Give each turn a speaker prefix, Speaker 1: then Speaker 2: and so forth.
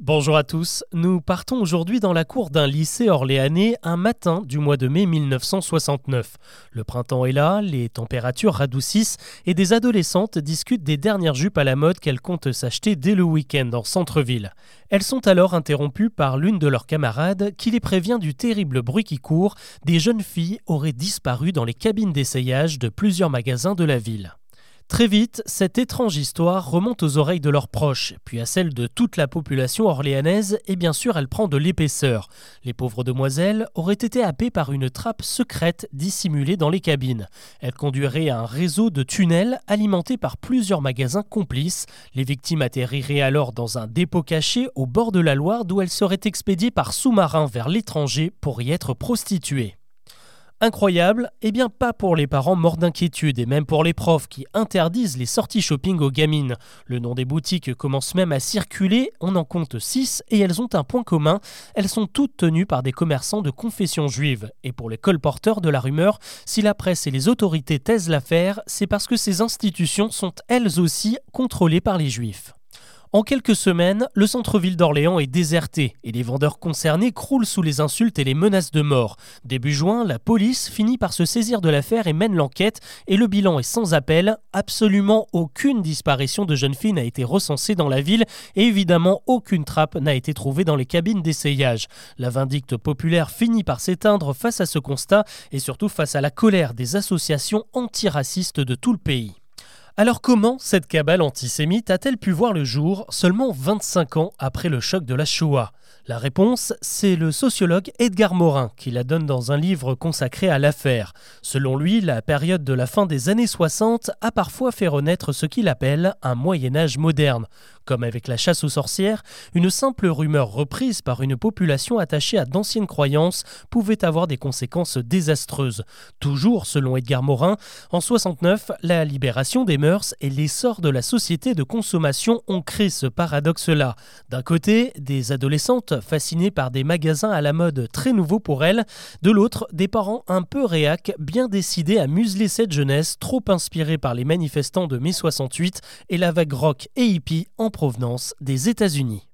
Speaker 1: Bonjour à tous, nous partons aujourd'hui dans la cour d'un lycée orléanais un matin du mois de mai 1969. Le printemps est là, les températures radoucissent et des adolescentes discutent des dernières jupes à la mode qu'elles comptent s'acheter dès le week-end en centre-ville. Elles sont alors interrompues par l'une de leurs camarades qui les prévient du terrible bruit qui court, des jeunes filles auraient disparu dans les cabines d'essayage de plusieurs magasins de la ville. Très vite, cette étrange histoire remonte aux oreilles de leurs proches, puis à celles de toute la population orléanaise, et bien sûr elle prend de l'épaisseur. Les pauvres demoiselles auraient été happées par une trappe secrète dissimulée dans les cabines. Elle conduirait à un réseau de tunnels alimentés par plusieurs magasins complices. Les victimes atterriraient alors dans un dépôt caché au bord de la Loire d'où elles seraient expédiées par sous-marin vers l'étranger pour y être prostituées. Incroyable Eh bien pas pour les parents morts d'inquiétude et même pour les profs qui interdisent les sorties shopping aux gamines. Le nom des boutiques commence même à circuler, on en compte 6 et elles ont un point commun, elles sont toutes tenues par des commerçants de confession juive. Et pour les colporteurs de la rumeur, si la presse et les autorités taisent l'affaire, c'est parce que ces institutions sont elles aussi contrôlées par les juifs. En quelques semaines, le centre-ville d'Orléans est déserté et les vendeurs concernés croulent sous les insultes et les menaces de mort. Début juin, la police finit par se saisir de l'affaire et mène l'enquête et le bilan est sans appel. Absolument aucune disparition de jeune fille n'a été recensée dans la ville et évidemment aucune trappe n'a été trouvée dans les cabines d'essayage. La vindicte populaire finit par s'éteindre face à ce constat et surtout face à la colère des associations antiracistes de tout le pays. Alors comment cette cabale antisémite a-t-elle pu voir le jour seulement 25 ans après le choc de la Shoah? La réponse, c'est le sociologue Edgar Morin qui la donne dans un livre consacré à l'affaire. Selon lui, la période de la fin des années 60 a parfois fait renaître ce qu'il appelle un Moyen Âge moderne. Comme avec la chasse aux sorcières, une simple rumeur reprise par une population attachée à d'anciennes croyances pouvait avoir des conséquences désastreuses. Toujours selon Edgar Morin, en 69, la libération des mœurs et l'essor de la société de consommation ont créé ce paradoxe-là. D'un côté, des adolescentes fascinées par des magasins à la mode très nouveaux pour elles, de l'autre, des parents un peu réacs, bien décidés à museler cette jeunesse trop inspirée par les manifestants de mai 68 et la vague rock et hippie en provenance des États-Unis.